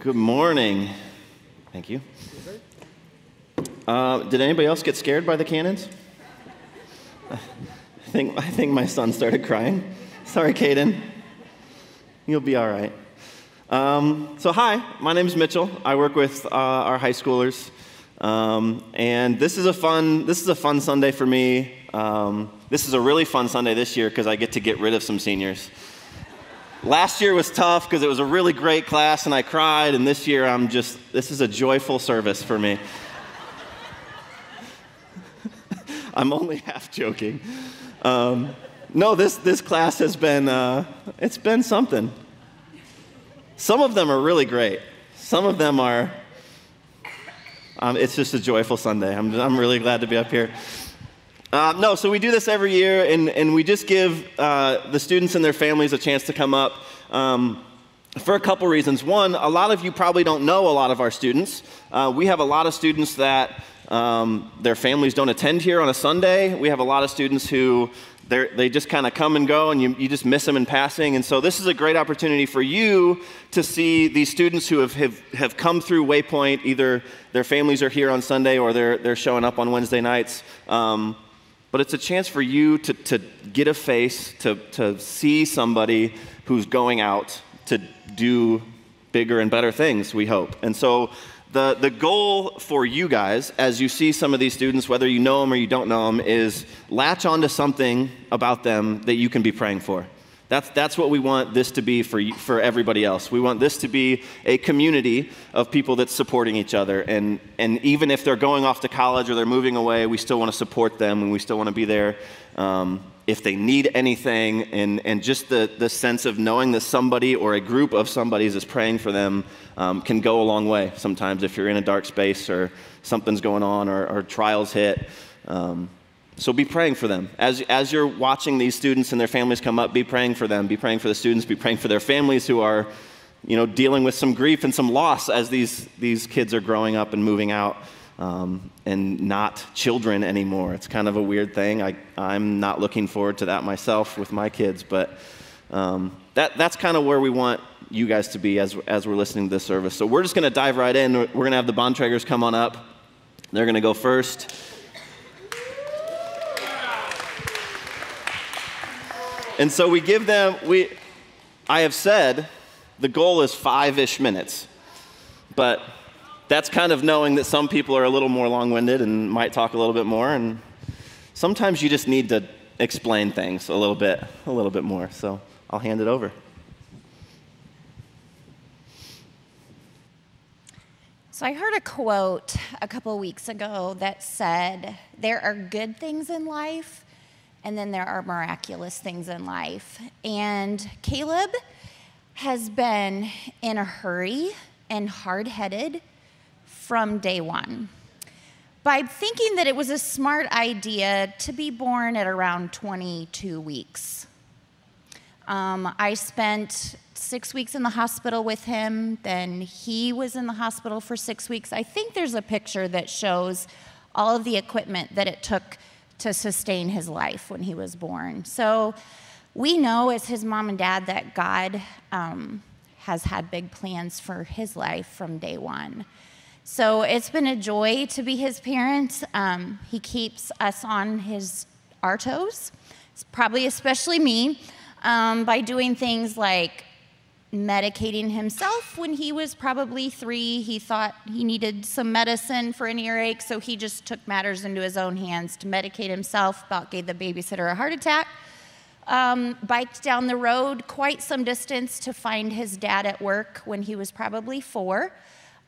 Good morning. Thank you. Uh, did anybody else get scared by the cannons? I think, I think my son started crying. Sorry, Caden. You'll be all right. Um, so, hi, my name is Mitchell. I work with uh, our high schoolers. Um, and this is a fun this is a fun Sunday for me. Um, this is a really fun Sunday this year because I get to get rid of some seniors. Last year was tough because it was a really great class and I cried, and this year I'm just this is a joyful service for me. I'm only half joking. Um, no, this this class has been uh, it's been something. Some of them are really great. Some of them are um, it's just a joyful Sunday. I'm, I'm really glad to be up here. Uh, no, so we do this every year, and, and we just give uh, the students and their families a chance to come up um, for a couple reasons. One, a lot of you probably don't know a lot of our students. Uh, we have a lot of students that um, their families don't attend here on a Sunday. We have a lot of students who they just kind of come and go, and you, you just miss them in passing. And so, this is a great opportunity for you to see these students who have, have, have come through Waypoint. Either their families are here on Sunday or they're, they're showing up on Wednesday nights. Um, but it's a chance for you to, to get a face, to, to see somebody who's going out to do bigger and better things, we hope. And so, the, the goal for you guys, as you see some of these students, whether you know them or you don't know them, is latch onto something about them that you can be praying for. That's, that's what we want this to be for, for everybody else. We want this to be a community of people that's supporting each other. And, and even if they're going off to college or they're moving away, we still want to support them and we still want to be there um, if they need anything. And, and just the, the sense of knowing that somebody or a group of somebodies is praying for them um, can go a long way sometimes if you're in a dark space or something's going on or, or trials hit. Um, so be praying for them. As, as you're watching these students and their families come up, be praying for them. Be praying for the students. Be praying for their families who are, you know, dealing with some grief and some loss as these, these kids are growing up and moving out um, and not children anymore. It's kind of a weird thing. I, I'm not looking forward to that myself with my kids, but um, that, that's kind of where we want you guys to be as, as we're listening to this service. So we're just going to dive right in. We're going to have the Bontragers come on up. They're going to go first. And so we give them, we, I have said the goal is five ish minutes. But that's kind of knowing that some people are a little more long winded and might talk a little bit more. And sometimes you just need to explain things a little bit, a little bit more. So I'll hand it over. So I heard a quote a couple weeks ago that said, There are good things in life, and then there are miraculous things in life. And Caleb has been in a hurry and hard headed from day one by thinking that it was a smart idea to be born at around 22 weeks. Um, I spent six weeks in the hospital with him. Then he was in the hospital for six weeks. I think there's a picture that shows all of the equipment that it took to sustain his life when he was born. So we know as his mom and dad that God um, has had big plans for his life from day one. So it's been a joy to be his parents. Um, he keeps us on his our toes, probably especially me, um, by doing things like medicating himself when he was probably three. He thought he needed some medicine for an earache, so he just took matters into his own hands to medicate himself. About gave the babysitter a heart attack. Um, biked down the road quite some distance to find his dad at work when he was probably four.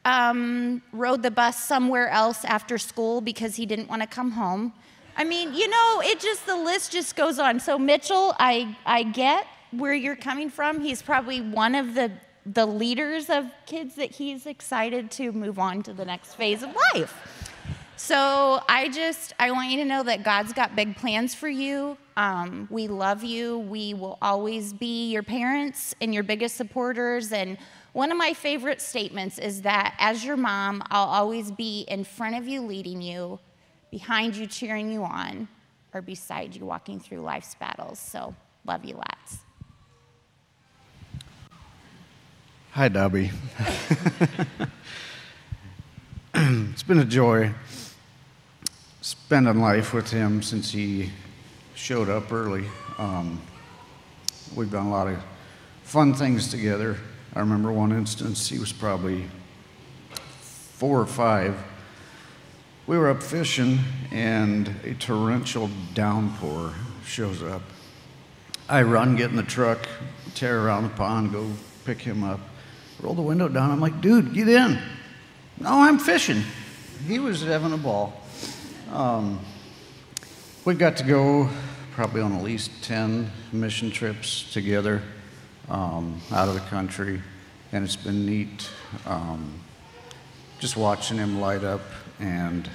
Um, rode the bus somewhere else after school because he didn't want to come home. I mean, you know, it just, the list just goes on. So, Mitchell, I, I get where you're coming from. He's probably one of the the leaders of kids that he's excited to move on to the next phase of life. So I just I want you to know that God's got big plans for you. Um, we love you. We will always be your parents and your biggest supporters. And one of my favorite statements is that as your mom, I'll always be in front of you, leading you, behind you, cheering you on, or beside you, walking through life's battles. So love you lots. Hi, Dobby. it's been a joy spending life with him since he showed up early. Um, we've done a lot of fun things together. I remember one instance, he was probably four or five. We were up fishing, and a torrential downpour shows up. I run, get in the truck, tear around the pond, go pick him up roll the window down. I'm like, dude, get in. No, I'm fishing. He was having a ball. Um, we got to go probably on at least 10 mission trips together um, out of the country, and it's been neat um, just watching him light up and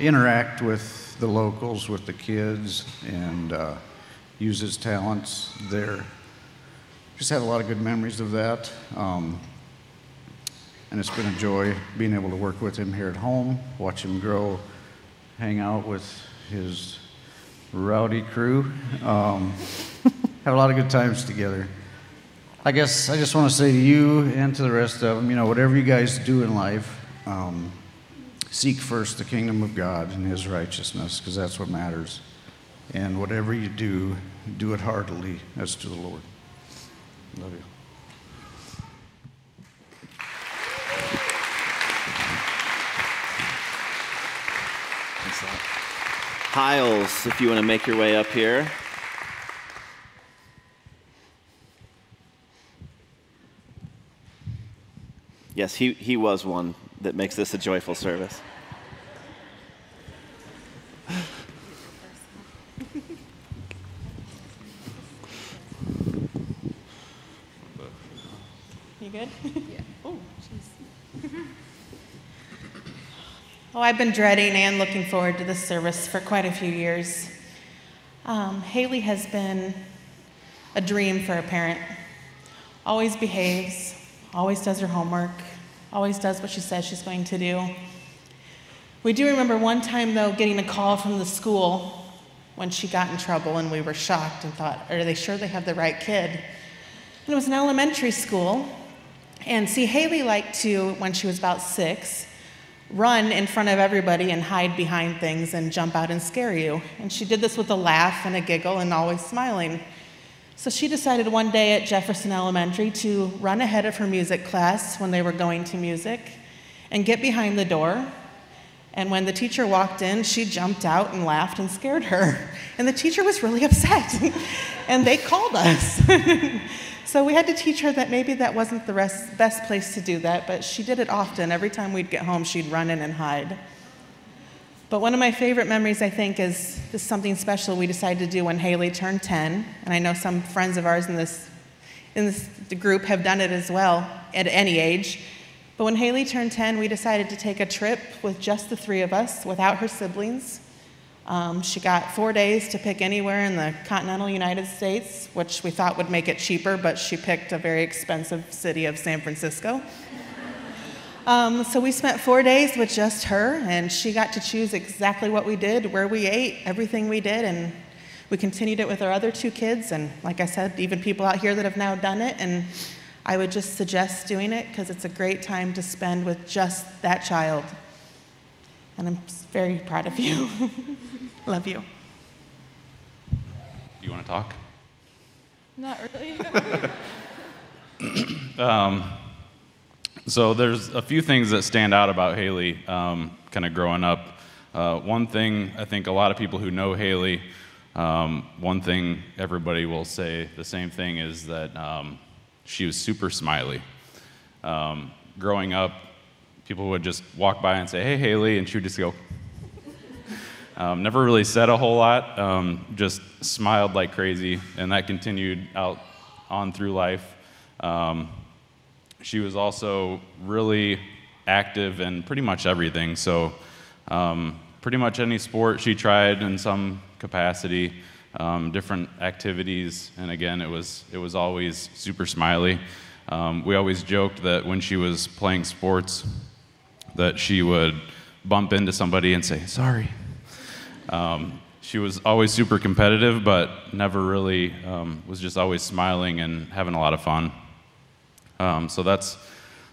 interact with the locals, with the kids, and uh, use his talents there just had a lot of good memories of that. Um, and it's been a joy being able to work with him here at home, watch him grow, hang out with his rowdy crew. Um, have a lot of good times together. I guess I just want to say to you and to the rest of them, you know, whatever you guys do in life, um, seek first the kingdom of God and his righteousness, because that's what matters. And whatever you do, do it heartily as to the Lord. Hiles, if you want to make your way up here. Yes, he, he was one that makes this a joyful service. You good? Yeah. oh, jeez. oh, I've been dreading and looking forward to this service for quite a few years. Um, Haley has been a dream for a parent. Always behaves, always does her homework, always does what she says she's going to do. We do remember one time, though, getting a call from the school when she got in trouble, and we were shocked and thought, Are they sure they have the right kid? And it was an elementary school, and see, Haley liked to, when she was about six, run in front of everybody and hide behind things and jump out and scare you. And she did this with a laugh and a giggle and always smiling. So she decided one day at Jefferson Elementary to run ahead of her music class when they were going to music and get behind the door. And when the teacher walked in, she jumped out and laughed and scared her. And the teacher was really upset. and they called us. So we had to teach her that maybe that wasn't the rest, best place to do that, but she did it often. Every time we'd get home, she'd run in and hide. But one of my favorite memories, I think, is, is something special we decided to do when Haley turned 10. And I know some friends of ours in this, in this group have done it as well at any age. But when Haley turned 10, we decided to take a trip with just the three of us, without her siblings. Um, she got four days to pick anywhere in the continental United States, which we thought would make it cheaper, but she picked a very expensive city of San Francisco. Um, so we spent four days with just her, and she got to choose exactly what we did, where we ate, everything we did, and we continued it with our other two kids, and like I said, even people out here that have now done it. And I would just suggest doing it because it's a great time to spend with just that child. And I'm very proud of you. Love you. Do you want to talk? Not really. um, so there's a few things that stand out about Haley, um, kind of growing up. Uh, one thing I think a lot of people who know Haley, um, one thing everybody will say the same thing is that um, she was super smiley. Um, growing up, people would just walk by and say, "Hey, Haley," and she would just go, um, never really said a whole lot, um, just smiled like crazy, and that continued out on through life. Um, she was also really active in pretty much everything. So, um, pretty much any sport she tried in some capacity, um, different activities, and again, it was it was always super smiley. Um, we always joked that when she was playing sports, that she would bump into somebody and say, "Sorry." Um, she was always super competitive, but never really um, was just always smiling and having a lot of fun. Um, so that's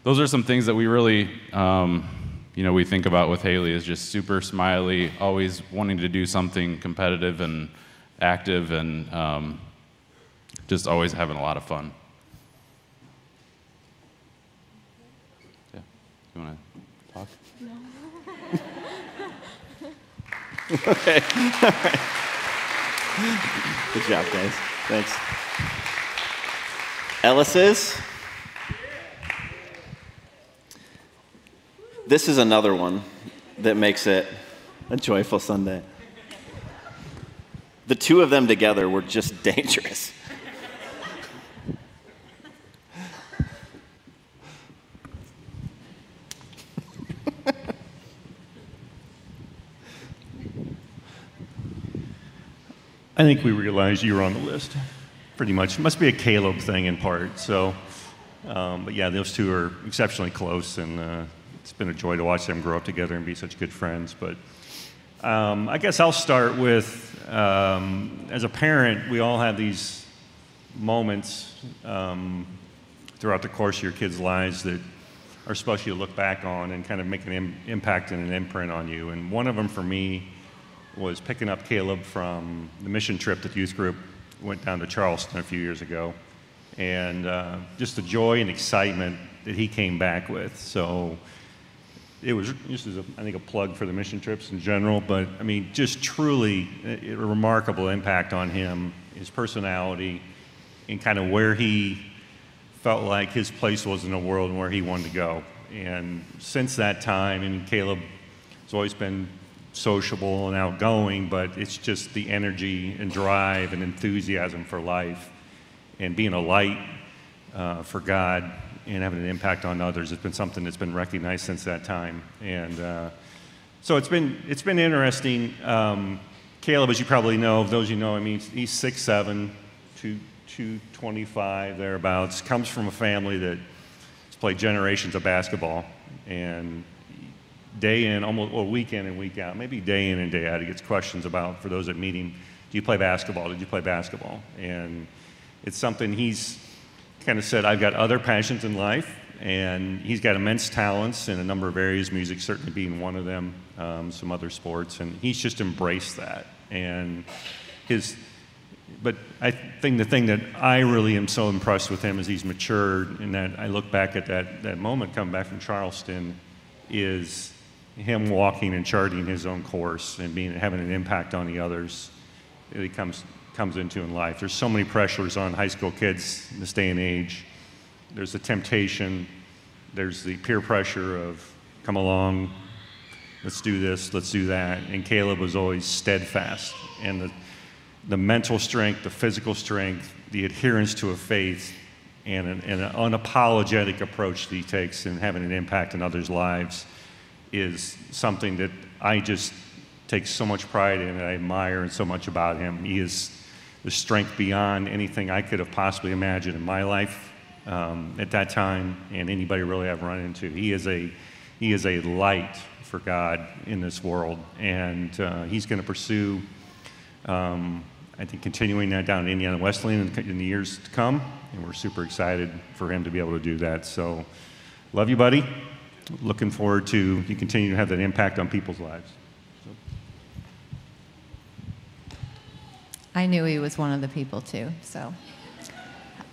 those are some things that we really um, you know we think about with Haley is just super smiley, always wanting to do something competitive and active, and um, just always having a lot of fun. Yeah, you want to okay. All right. Good job, guys. Thanks. Ellis's. This is another one that makes it a joyful Sunday. The two of them together were just dangerous. I think we realized you were on the list, pretty much. It Must be a Caleb thing in part. So, um, but yeah, those two are exceptionally close, and uh, it's been a joy to watch them grow up together and be such good friends. But um, I guess I'll start with, um, as a parent, we all have these moments um, throughout the course of your kids' lives that are supposed to look back on and kind of make an Im- impact and an imprint on you. And one of them for me was picking up Caleb from the mission trip that the youth group went down to Charleston a few years ago. And uh, just the joy and excitement that he came back with. So it was just as a, I think a plug for the mission trips in general, but I mean, just truly a, a remarkable impact on him, his personality, and kind of where he felt like his place was in the world and where he wanted to go. And since that time, and Caleb has always been sociable and outgoing, but it's just the energy and drive and enthusiasm for life and being a light uh, for God and having an impact on others. It's been something that's been recognized since that time. And uh, so it's been, it's been interesting. Um, Caleb, as you probably know, those you know, I mean, he's 6'7, 225, thereabouts, comes from a family that has played generations of basketball. And day in, almost or week in and week out, maybe day in and day out, he gets questions about, for those that meet him, do you play basketball? Did you play basketball? And it's something he's kind of said, I've got other passions in life, and he's got immense talents in a number of areas, music certainly being one of them, um, some other sports, and he's just embraced that. And his, but I think the thing that I really am so impressed with him is he's matured, and that I look back at that, that moment coming back from Charleston is him walking and charting his own course and being having an impact on the others that he comes comes into in life. There's so many pressures on high school kids in this day and age. There's the temptation, there's the peer pressure of come along, let's do this, let's do that. And Caleb was always steadfast. And the, the mental strength, the physical strength, the adherence to a faith, and an, and an unapologetic approach that he takes in having an impact in others' lives is something that I just take so much pride in and I admire and so much about him. He is the strength beyond anything I could have possibly imagined in my life um, at that time and anybody really I've run into. He is a, he is a light for God in this world, and uh, he's going to pursue, um, I think, continuing that down at Indiana Wesleyan in, in the years to come, and we're super excited for him to be able to do that. So, love you, buddy. Looking forward to you continue to have that impact on people's lives. I knew he was one of the people too. So,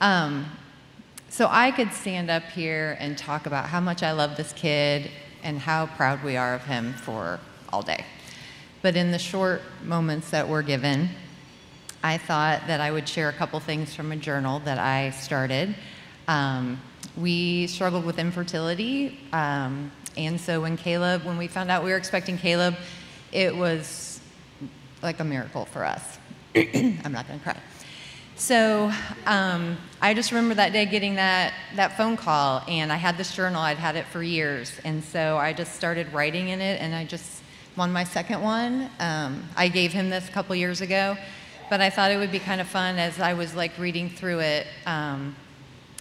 um, so I could stand up here and talk about how much I love this kid and how proud we are of him for all day. But in the short moments that we're given, I thought that I would share a couple things from a journal that I started. Um, we struggled with infertility, um, and so when Caleb, when we found out we were expecting Caleb, it was like a miracle for us. I'm not going to cry. So um, I just remember that day getting that, that phone call, and I had this journal. I'd had it for years, and so I just started writing in it, and I just won my second one. Um, I gave him this a couple years ago, but I thought it would be kind of fun as I was like reading through it. Um,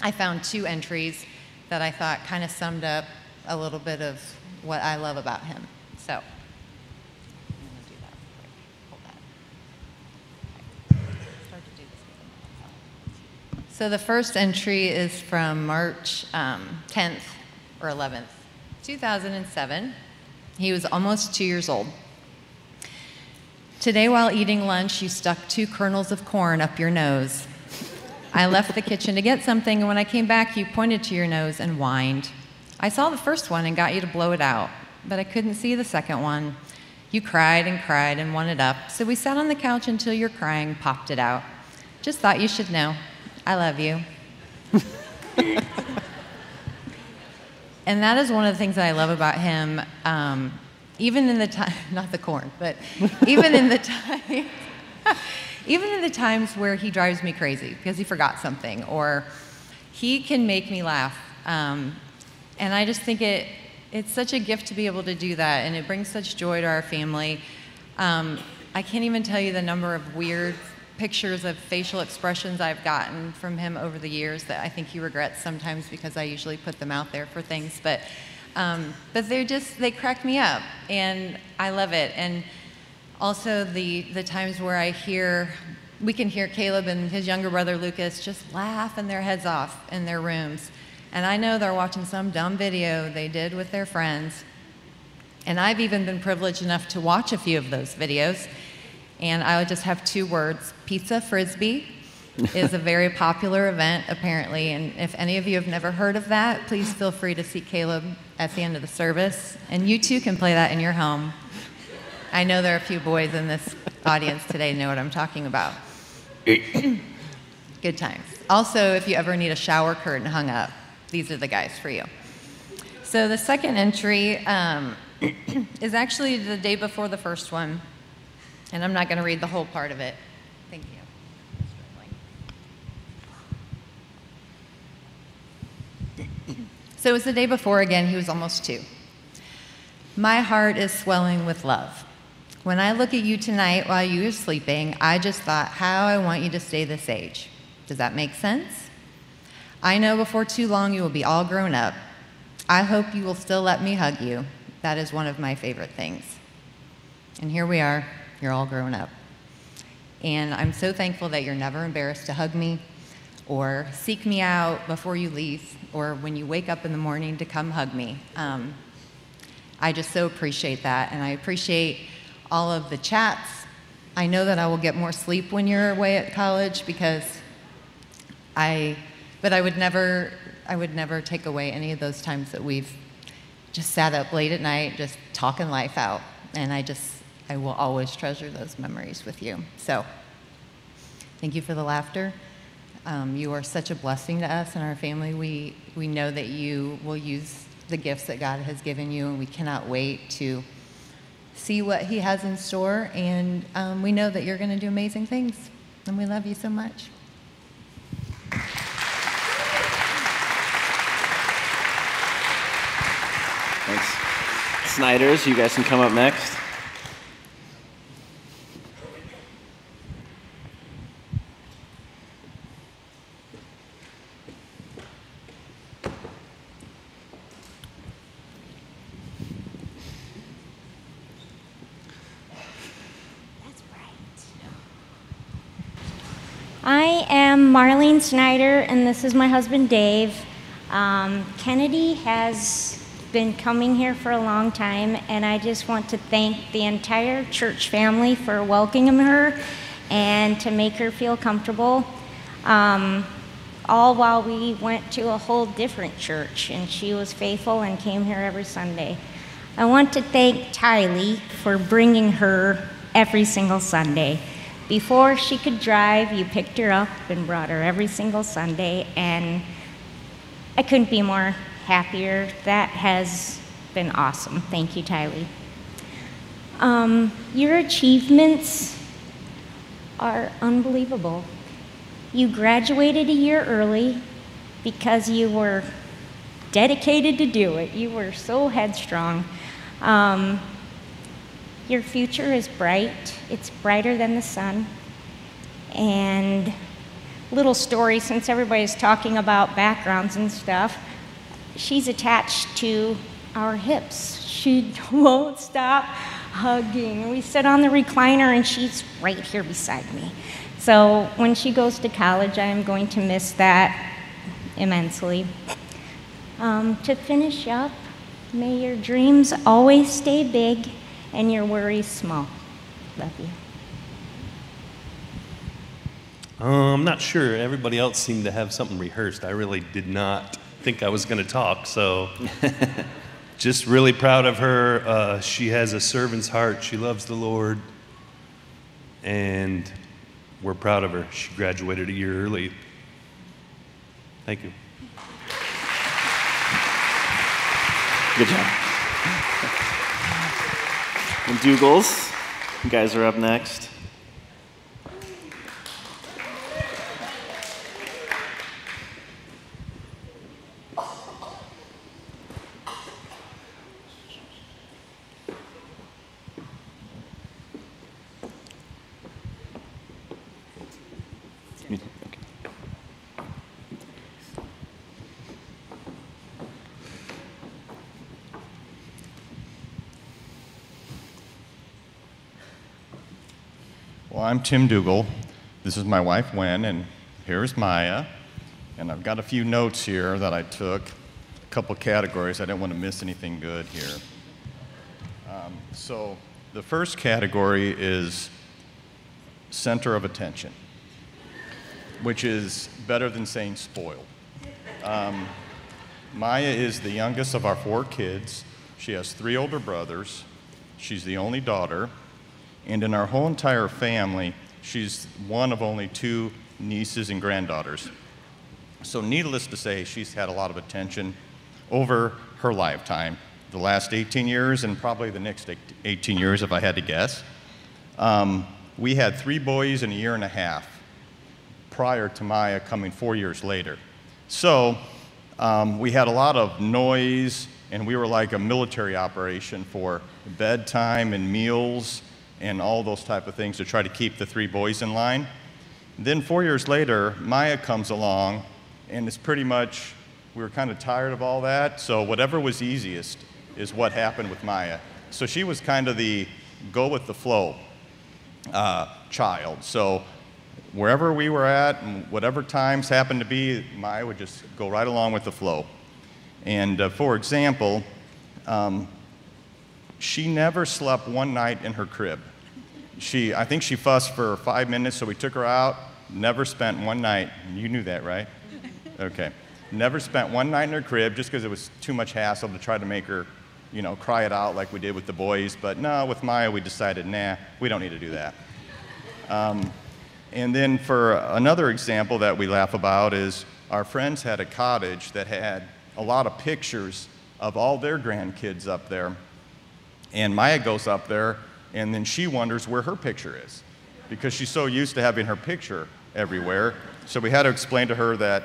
I found two entries that I thought kind of summed up a little bit of what I love about him. So. So the first entry is from March um, 10th or 11th, 2007. He was almost two years old. Today, while eating lunch, you stuck two kernels of corn up your nose. I left the kitchen to get something, and when I came back, you pointed to your nose and whined. I saw the first one and got you to blow it out, but I couldn't see the second one. You cried and cried and wanted up, so we sat on the couch until your crying popped it out. Just thought you should know. I love you. and that is one of the things that I love about him. Um, even in the time, not the corn, but even in the time, even in the times where he drives me crazy because he forgot something, or he can make me laugh. Um, and I just think it, it's such a gift to be able to do that, and it brings such joy to our family. Um, I can't even tell you the number of weird pictures of facial expressions I've gotten from him over the years that I think he regrets sometimes because I usually put them out there for things. But, um, but they're just, they crack me up, and I love it. And also the, the times where I hear, we can hear Caleb and his younger brother Lucas just laughing their heads off in their rooms. And I know they're watching some dumb video they did with their friends. And I've even been privileged enough to watch a few of those videos. And I would just have two words Pizza Frisbee is a very popular event, apparently. And if any of you have never heard of that, please feel free to see Caleb at the end of the service. And you too can play that in your home. I know there are a few boys in this audience today know what I'm talking about. Good times. Also, if you ever need a shower curtain hung up, these are the guys for you. So the second entry um, is actually the day before the first one, and I'm not going to read the whole part of it. Thank you. So it was the day before again, he was almost two. My heart is swelling with love. When I look at you tonight while you are sleeping, I just thought how I want you to stay this age. Does that make sense? I know before too long you will be all grown up. I hope you will still let me hug you. That is one of my favorite things. And here we are, you're all grown up. And I'm so thankful that you're never embarrassed to hug me or seek me out before you leave or when you wake up in the morning to come hug me. Um, I just so appreciate that. And I appreciate all of the chats. I know that I will get more sleep when you're away at college because I but I would never, I would never take away any of those times that we've just sat up late at night, just talking life out. And I just, I will always treasure those memories with you. So, thank you for the laughter. Um, you are such a blessing to us and our family. We, we know that you will use the gifts that God has given you, and we cannot wait to see what He has in store. And um, we know that you're going to do amazing things. And we love you so much. Thanks. Snyders, you guys can come up next. I Snyder, and this is my husband Dave. Um, Kennedy has been coming here for a long time, and I just want to thank the entire church family for welcoming her and to make her feel comfortable. Um, all while we went to a whole different church, and she was faithful and came here every Sunday. I want to thank Tylee for bringing her every single Sunday. Before she could drive, you picked her up and brought her every single Sunday, and I couldn't be more happier. That has been awesome. Thank you, Tylee. Um, your achievements are unbelievable. You graduated a year early because you were dedicated to do it. You were so headstrong. Um, your future is bright, it's brighter than the sun. And little story since everybody's talking about backgrounds and stuff she's attached to our hips. She won't stop hugging. We sit on the recliner and she's right here beside me. So when she goes to college, I am going to miss that immensely. Um, to finish up, may your dreams always stay big and your worries small. Love you. Uh, I'm not sure. Everybody else seemed to have something rehearsed. I really did not think I was going to talk, so just really proud of her. Uh, she has a servant's heart. She loves the Lord, and we're proud of her. She graduated a year early. Thank you. Good job. And Dougals, you guys are up next. I'm Tim Dougal. This is my wife, Wen, and here's Maya. And I've got a few notes here that I took, a couple categories. I didn't want to miss anything good here. Um, so, the first category is center of attention, which is better than saying spoiled. Um, Maya is the youngest of our four kids. She has three older brothers. She's the only daughter. And in our whole entire family, she's one of only two nieces and granddaughters. So, needless to say, she's had a lot of attention over her lifetime the last 18 years and probably the next 18 years, if I had to guess. Um, we had three boys in a year and a half prior to Maya coming four years later. So, um, we had a lot of noise, and we were like a military operation for bedtime and meals and all those type of things to try to keep the three boys in line. Then four years later, Maya comes along, and it's pretty much, we were kind of tired of all that, so whatever was easiest is what happened with Maya. So she was kind of the go with the flow uh, child. So wherever we were at, and whatever times happened to be, Maya would just go right along with the flow. And uh, for example, um, she never slept one night in her crib. She, I think she fussed for five minutes, so we took her out. Never spent one night. You knew that, right? Okay. Never spent one night in her crib just because it was too much hassle to try to make her, you know, cry it out like we did with the boys. But no, with Maya, we decided, nah, we don't need to do that. Um, and then for another example that we laugh about is our friends had a cottage that had a lot of pictures of all their grandkids up there. And Maya goes up there and then she wonders where her picture is because she's so used to having her picture everywhere. So we had to explain to her that,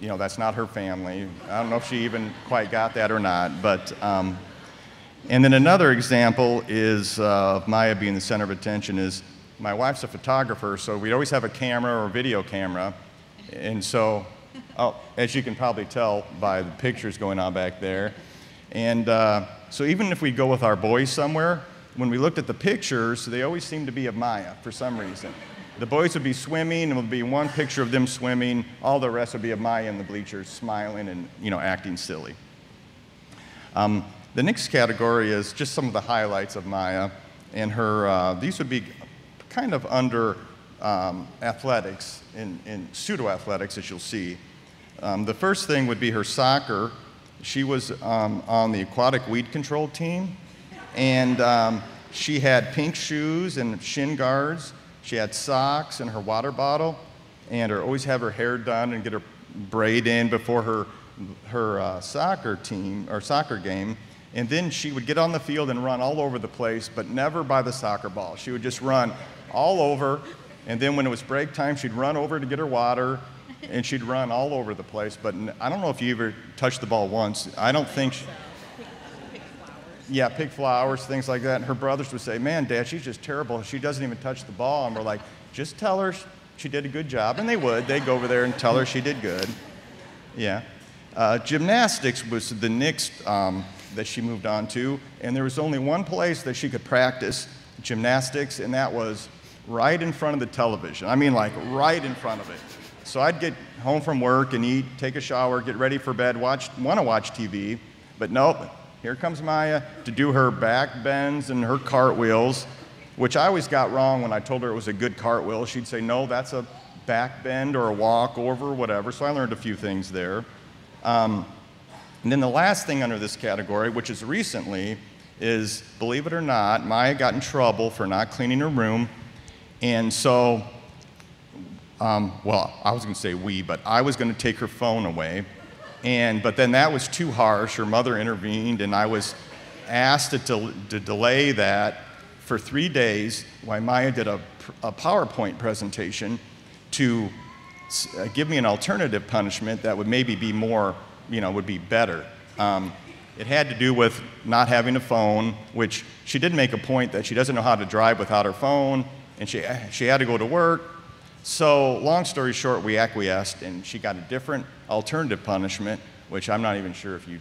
you know, that's not her family. I don't know if she even quite got that or not, but. Um, and then another example is uh, of Maya being the center of attention is my wife's a photographer, so we always have a camera or a video camera. And so, oh, as you can probably tell by the pictures going on back there. And uh, so even if we go with our boys somewhere, when we looked at the pictures, they always seemed to be of Maya for some reason. The boys would be swimming, and it would be one picture of them swimming. All the rest would be of Maya in the bleachers, smiling and you know acting silly. Um, the next category is just some of the highlights of Maya, and her. Uh, these would be kind of under um, athletics, in, in pseudo athletics, as you'll see. Um, the first thing would be her soccer. She was um, on the aquatic weed control team, and um, she had pink shoes and shin guards. She had socks and her water bottle, and her always have her hair done and get her braid in before her her uh, soccer team or soccer game. And then she would get on the field and run all over the place, but never by the soccer ball. She would just run all over. And then when it was break time, she'd run over to get her water, and she'd run all over the place. But I don't know if you ever touched the ball once. I don't think. She, yeah, pick flowers, things like that. And her brothers would say, Man, Dad, she's just terrible. She doesn't even touch the ball. And we're like, Just tell her she did a good job. And they would. They'd go over there and tell her she did good. Yeah. Uh, gymnastics was the next um, that she moved on to. And there was only one place that she could practice gymnastics, and that was right in front of the television. I mean, like right in front of it. So I'd get home from work and eat, take a shower, get ready for bed, watch, want to watch TV, but nope. Here comes Maya to do her back bends and her cartwheels, which I always got wrong when I told her it was a good cartwheel. She'd say, no, that's a back bend or a walk over, whatever. So I learned a few things there. Um, and then the last thing under this category, which is recently, is believe it or not, Maya got in trouble for not cleaning her room. And so, um, well, I was going to say we, but I was going to take her phone away. And, but then that was too harsh. Her mother intervened, and I was asked to, del- to delay that for three days while Maya did a, a PowerPoint presentation to uh, give me an alternative punishment that would maybe be more, you know, would be better. Um, it had to do with not having a phone, which she did make a point that she doesn't know how to drive without her phone, and she, she had to go to work. So, long story short, we acquiesced, and she got a different alternative punishment, which I'm not even sure if you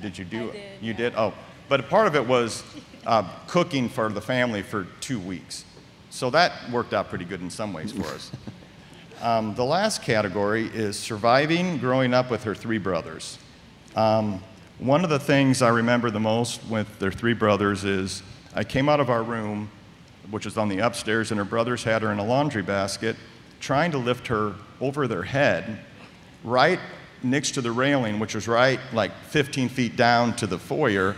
did. You do? Did, you yeah. did? Oh, but a part of it was uh, cooking for the family for two weeks. So that worked out pretty good in some ways for us. Um, the last category is surviving growing up with her three brothers. Um, one of the things I remember the most with their three brothers is I came out of our room, which was on the upstairs, and her brothers had her in a laundry basket, trying to lift her over their head, right next to the railing, which was right like 15 feet down to the foyer.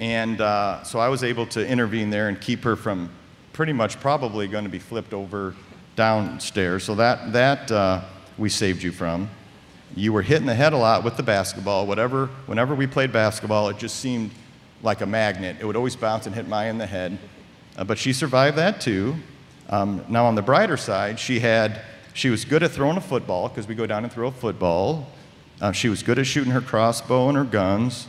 And uh, so I was able to intervene there and keep her from pretty much probably going to be flipped over downstairs. So that, that uh, we saved you from. You were hitting the head a lot with the basketball. Whatever, whenever we played basketball, it just seemed like a magnet. It would always bounce and hit Maya in the head. Uh, but she survived that too. Um, now, on the brighter side, she had she was good at throwing a football because we go down and throw a football. Uh, she was good at shooting her crossbow and her guns.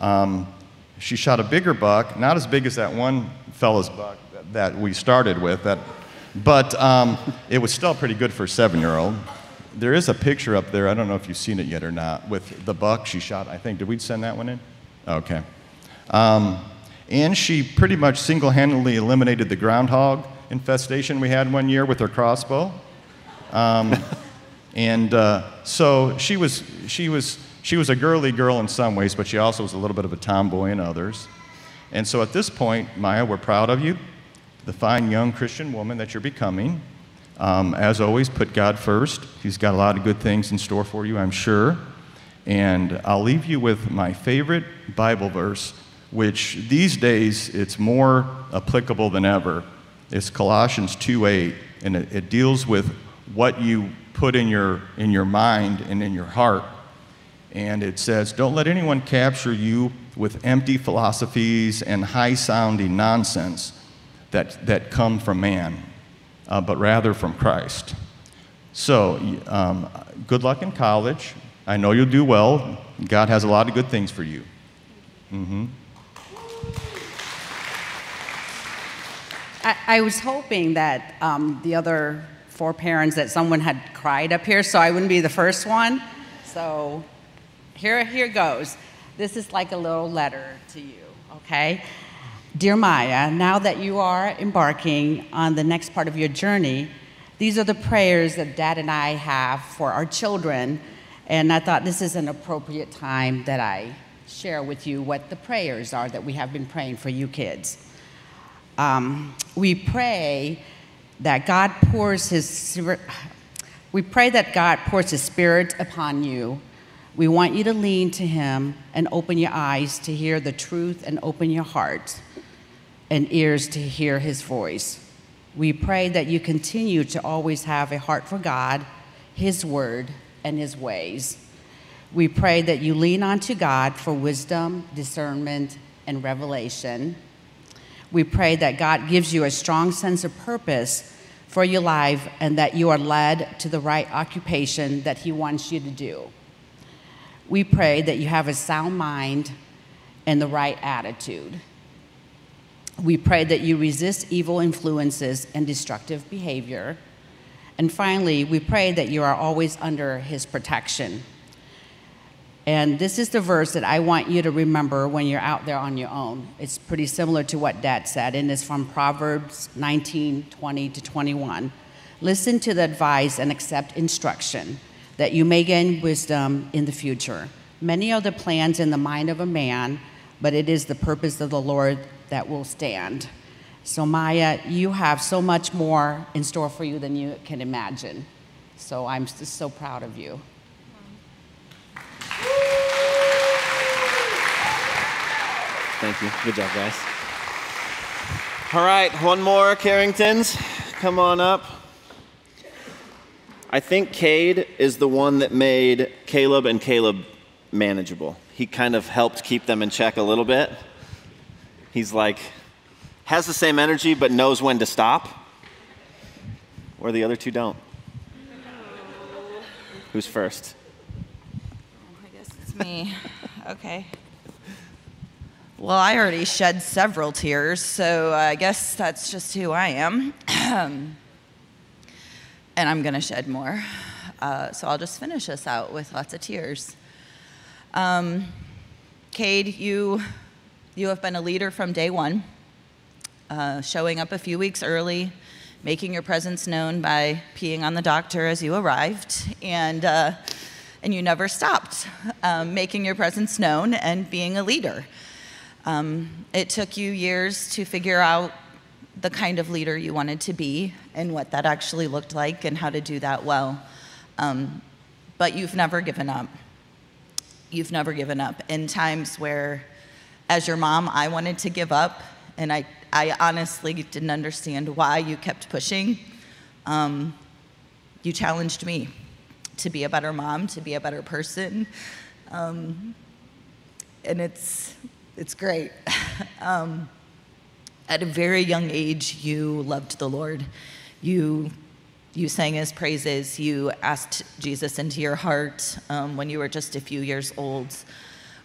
Um, she shot a bigger buck, not as big as that one fella's buck that, we started with, that, but um, it was still pretty good for a seven-year-old. There is a picture up there. I don't know if you've seen it yet or not with the buck she shot. I think did we send that one in? Okay. Um, and she pretty much single-handedly eliminated the groundhog infestation we had one year with her crossbow. Um, and uh, so she was, she, was, she was a girly girl in some ways, but she also was a little bit of a tomboy in others. And so at this point, Maya, we're proud of you, the fine young Christian woman that you're becoming. Um, as always, put God first. He's got a lot of good things in store for you, I'm sure. And I'll leave you with my favorite Bible verse, which these days it's more applicable than ever. It's Colossians 2:8, and it, it deals with what you put in your, in your mind and in your heart. And it says, Don't let anyone capture you with empty philosophies and high sounding nonsense that, that come from man, uh, but rather from Christ. So, um, good luck in college. I know you'll do well. God has a lot of good things for you. Mm-hmm. I, I was hoping that um, the other four parents that someone had cried up here, so I wouldn't be the first one. So here, here goes. This is like a little letter to you, okay? Dear Maya, now that you are embarking on the next part of your journey, these are the prayers that Dad and I have for our children, and I thought this is an appropriate time that I share with you what the prayers are that we have been praying for you kids. Um, we pray that God pours his we pray that God pours his spirit upon you. We want you to lean to him and open your eyes to hear the truth and open your heart and ears to hear his voice. We pray that you continue to always have a heart for God, his word, and his ways. We pray that you lean onto God for wisdom, discernment, and revelation. We pray that God gives you a strong sense of purpose for your life and that you are led to the right occupation that He wants you to do. We pray that you have a sound mind and the right attitude. We pray that you resist evil influences and destructive behavior. And finally, we pray that you are always under His protection. And this is the verse that I want you to remember when you're out there on your own. It's pretty similar to what Dad said, and it's from Proverbs 19 20 to 21. Listen to the advice and accept instruction, that you may gain wisdom in the future. Many are the plans in the mind of a man, but it is the purpose of the Lord that will stand. So, Maya, you have so much more in store for you than you can imagine. So, I'm just so proud of you. Thank you. Good job, guys. All right, one more, Carringtons. Come on up. I think Cade is the one that made Caleb and Caleb manageable. He kind of helped keep them in check a little bit. He's like, has the same energy, but knows when to stop, where the other two don't. Who's first? Me. Okay. Well, I already shed several tears, so I guess that's just who I am. and I'm going to shed more. Uh, so I'll just finish this out with lots of tears. Um, Cade, you, you have been a leader from day one, uh, showing up a few weeks early, making your presence known by peeing on the doctor as you arrived, and, uh, and you never stopped um, making your presence known and being a leader. Um, it took you years to figure out the kind of leader you wanted to be and what that actually looked like and how to do that well. Um, but you've never given up. You've never given up. In times where, as your mom, I wanted to give up, and I, I honestly didn't understand why you kept pushing, um, you challenged me to be a better mom, to be a better person. Um, and it's, it's great. um, at a very young age, you loved the Lord. You, you sang his praises. You asked Jesus into your heart um, when you were just a few years old.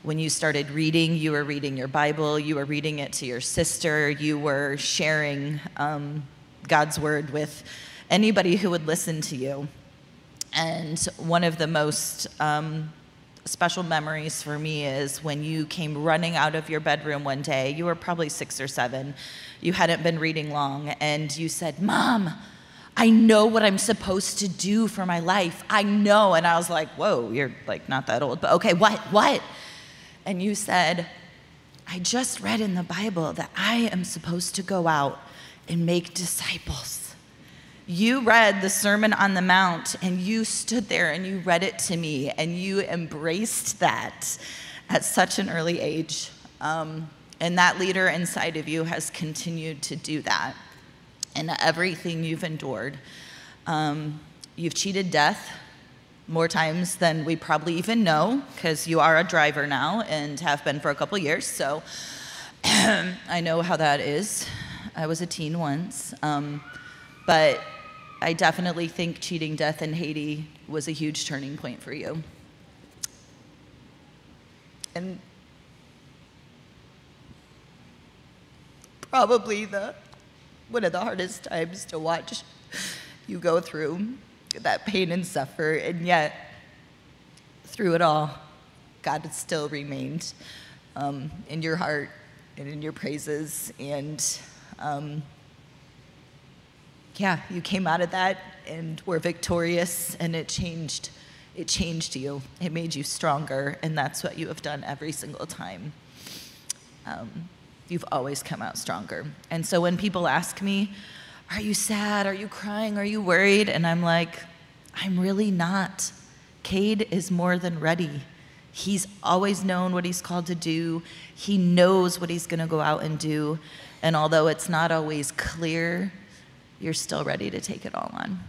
When you started reading, you were reading your Bible, you were reading it to your sister, you were sharing um, God's word with anybody who would listen to you. And one of the most um, special memories for me is when you came running out of your bedroom one day. You were probably six or seven. You hadn't been reading long, and you said, Mom, I know what I'm supposed to do for my life. I know. And I was like, Whoa, you're like not that old, but okay, what? What? And you said, I just read in the Bible that I am supposed to go out and make disciples you read the Sermon on the Mount and you stood there and you read it to me and you embraced that at such an early age. Um, and that leader inside of you has continued to do that in everything you've endured. Um, you've cheated death more times than we probably even know because you are a driver now and have been for a couple years. So I know how that is. I was a teen once. Um, but I definitely think cheating death in Haiti was a huge turning point for you. And probably the one of the hardest times to watch you go through that pain and suffer, and yet through it all, God still remained um, in your heart and in your praises, and um, yeah, you came out of that and were victorious, and it changed. It changed you. It made you stronger, and that's what you have done every single time. Um, you've always come out stronger. And so when people ask me, "Are you sad? Are you crying? Are you worried?" and I'm like, "I'm really not." Cade is more than ready. He's always known what he's called to do. He knows what he's going to go out and do. And although it's not always clear, you're still ready to take it all on.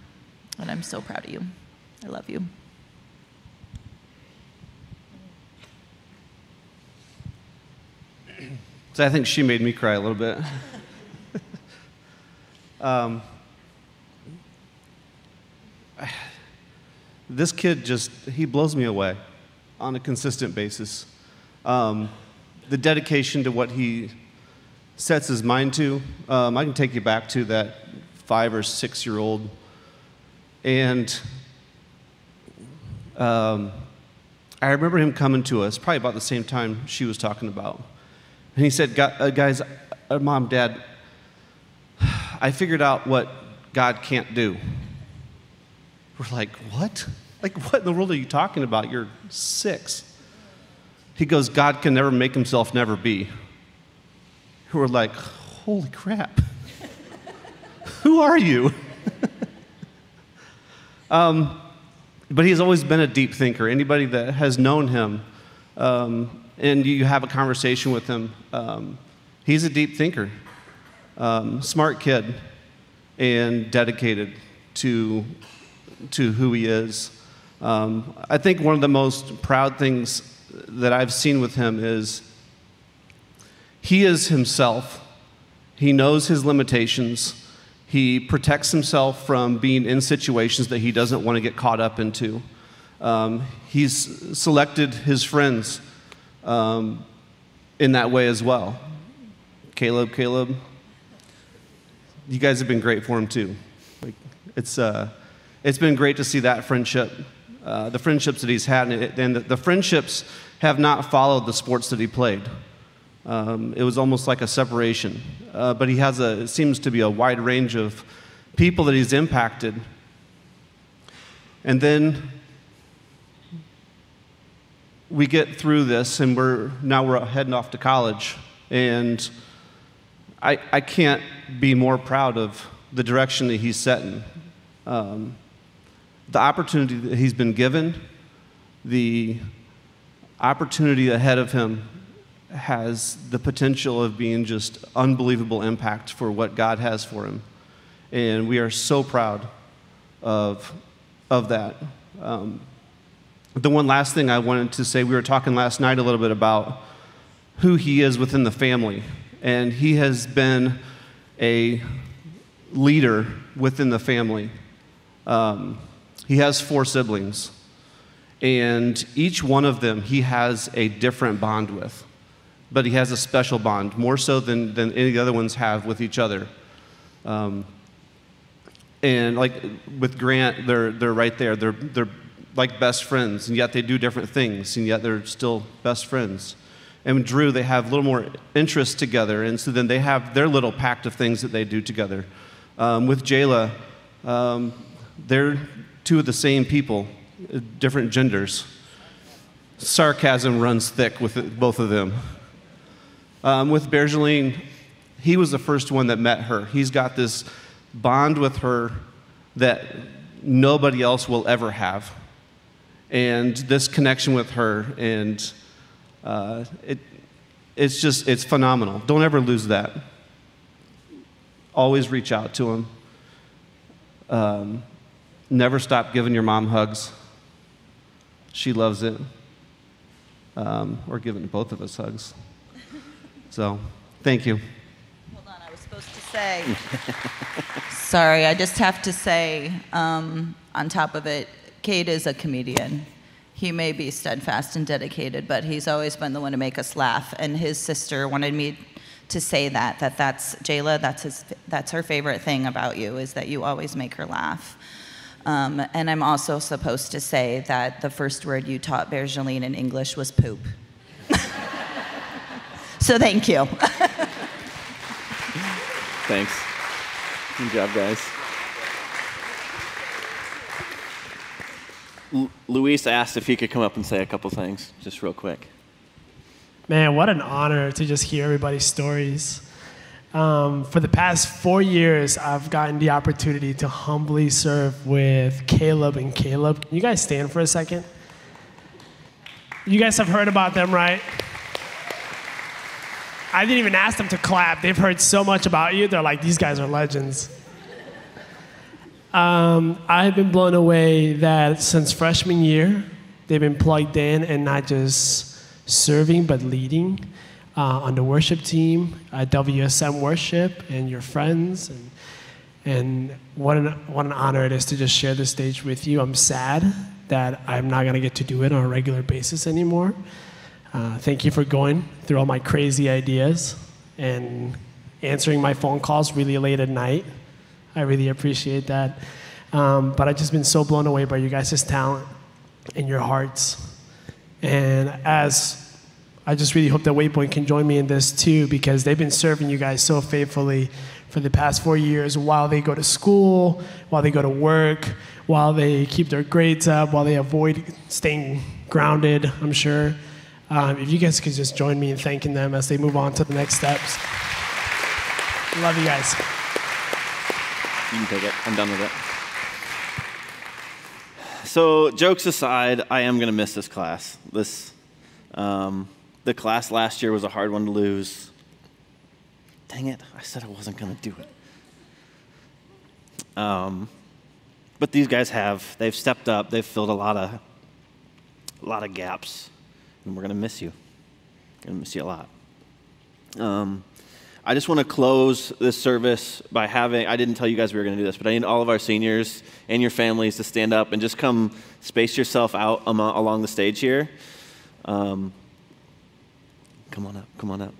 And I'm so proud of you. I love you. So I think she made me cry a little bit. um, this kid just, he blows me away on a consistent basis. Um, the dedication to what he sets his mind to, um, I can take you back to that five or six year old. And um, I remember him coming to us probably about the same time she was talking about. And he said, uh, Guys, uh, mom, dad, I figured out what God can't do. We're like, What? Like, what in the world are you talking about? You're six. He goes, God can never make himself never be. We're like, Holy crap. Who are you? um, but he's always been a deep thinker. Anybody that has known him um, and you have a conversation with him, um, he's a deep thinker. Um, smart kid and dedicated to, to who he is. Um, I think one of the most proud things that I've seen with him is he is himself. He knows his limitations. He protects himself from being in situations that he doesn't want to get caught up into. Um, he's selected his friends um, in that way as well. Caleb, Caleb, you guys have been great for him too. Like, it's, uh, it's been great to see that friendship, uh, the friendships that he's had, and, it, and the, the friendships have not followed the sports that he played. Um, it was almost like a separation. Uh, but he has a, it seems to be a wide range of people that he's impacted. And then we get through this, and we're now we're heading off to college. And I, I can't be more proud of the direction that he's setting. Um, the opportunity that he's been given, the opportunity ahead of him has the potential of being just unbelievable impact for what God has for him. And we are so proud of, of that. Um, the one last thing I wanted to say we were talking last night a little bit about who he is within the family. And he has been a leader within the family. Um, he has four siblings, and each one of them he has a different bond with but he has a special bond, more so than, than any of the other ones have with each other. Um, and like with Grant, they're, they're right there. They're, they're like best friends, and yet they do different things, and yet they're still best friends. And with Drew, they have a little more interest together, and so then they have their little pact of things that they do together. Um, with Jayla, um, they're two of the same people, different genders. Sarcasm runs thick with both of them. Um, with Bergeline, he was the first one that met her. He's got this bond with her that nobody else will ever have. And this connection with her, and uh, it, it's just, it's phenomenal. Don't ever lose that. Always reach out to him. Um, never stop giving your mom hugs. She loves it. Um, or giving both of us hugs. So, thank you. Hold on, I was supposed to say. Sorry, I just have to say, um, on top of it, Cade is a comedian. He may be steadfast and dedicated, but he's always been the one to make us laugh. And his sister wanted me to say that, that that's, Jayla, that's, his, that's her favorite thing about you, is that you always make her laugh. Um, and I'm also supposed to say that the first word you taught Bergeline in English was poop. So thank you. Thanks. Good job, guys. L- Luis asked if he could come up and say a couple things, just real quick. Man, what an honor to just hear everybody's stories. Um, for the past four years, I've gotten the opportunity to humbly serve with Caleb and Caleb. Can you guys stand for a second? You guys have heard about them, right? I didn't even ask them to clap. They've heard so much about you. They're like, these guys are legends. Um, I've been blown away that since freshman year, they've been plugged in and not just serving, but leading uh, on the worship team, at WSM Worship, and your friends. And, and what, an, what an honor it is to just share the stage with you. I'm sad that I'm not going to get to do it on a regular basis anymore. Uh, thank you for going through all my crazy ideas and answering my phone calls really late at night. I really appreciate that. Um, but I've just been so blown away by you guys' talent and your hearts. And as I just really hope that Waypoint can join me in this too, because they've been serving you guys so faithfully for the past four years while they go to school, while they go to work, while they keep their grades up, while they avoid staying grounded, I'm sure. Um, if you guys could just join me in thanking them as they move on to the next steps. Love you guys. You can take it. I'm done with it. So, jokes aside, I am going to miss this class. This, um, the class last year was a hard one to lose. Dang it! I said I wasn't going to do it. Um, but these guys have. They've stepped up. They've filled a lot of, a lot of gaps, and we're going to miss you. Going to miss you a lot. Um, I just want to close this service by having, I didn't tell you guys we were going to do this, but I need all of our seniors and your families to stand up and just come space yourself out along the stage here. Um, come on up, come on up.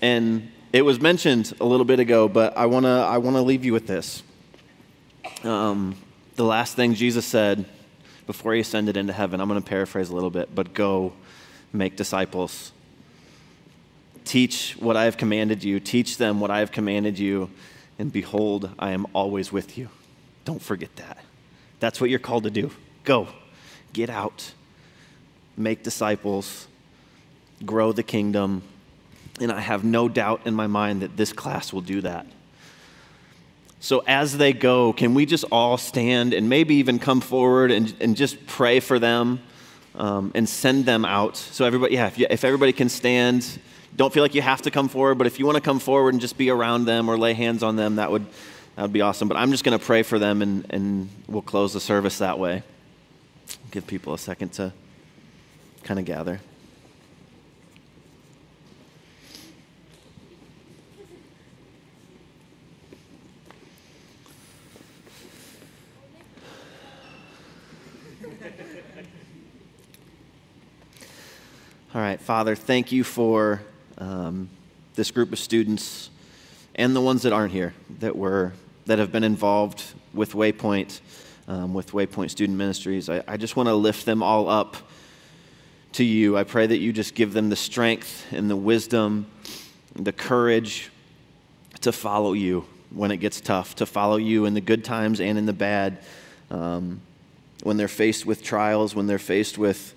And it was mentioned a little bit ago, but I want to I wanna leave you with this. Um, the last thing Jesus said before he ascended into heaven. I'm going to paraphrase a little bit, but go make disciples. Teach what I have commanded you, teach them what I have commanded you, and behold, I am always with you. Don't forget that. That's what you're called to do. Go, get out, make disciples, grow the kingdom, and I have no doubt in my mind that this class will do that. So, as they go, can we just all stand and maybe even come forward and, and just pray for them um, and send them out? So, everybody, yeah, if, you, if everybody can stand, don't feel like you have to come forward, but if you want to come forward and just be around them or lay hands on them, that would, that would be awesome. But I'm just going to pray for them and, and we'll close the service that way. Give people a second to kind of gather. All right, Father, thank you for um, this group of students and the ones that aren't here that were that have been involved with Waypoint, um, with Waypoint Student Ministries. I, I just want to lift them all up to you. I pray that you just give them the strength and the wisdom, and the courage to follow you when it gets tough, to follow you in the good times and in the bad. Um, when they're faced with trials, when they're faced with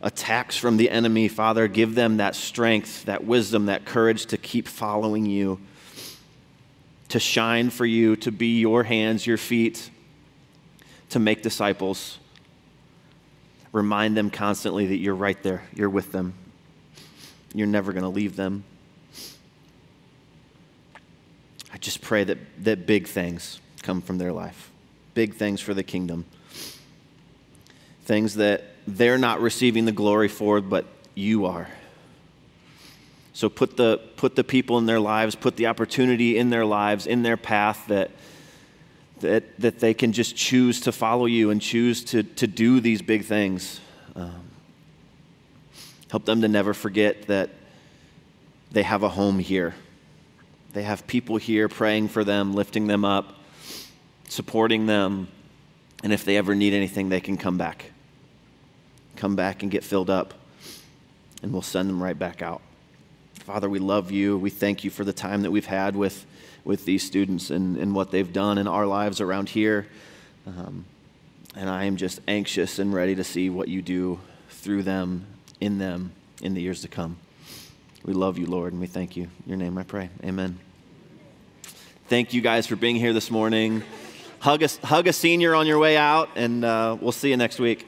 attacks from the enemy, Father, give them that strength, that wisdom, that courage to keep following you, to shine for you, to be your hands, your feet, to make disciples. Remind them constantly that you're right there, you're with them, you're never going to leave them. I just pray that, that big things come from their life, big things for the kingdom, things that they're not receiving the glory for, but you are. So put the, put the people in their lives, put the opportunity in their lives, in their path that, that, that they can just choose to follow you and choose to, to do these big things. Um, help them to never forget that they have a home here. They have people here praying for them, lifting them up, supporting them. And if they ever need anything, they can come back come back and get filled up, and we'll send them right back out. Father, we love you. We thank you for the time that we've had with, with these students and, and what they've done in our lives around here. Um, and I am just anxious and ready to see what you do through them, in them, in the years to come. We love you, Lord, and we thank you. In your name I pray. Amen. Thank you guys for being here this morning. Hug a, hug a senior on your way out, and uh, we'll see you next week.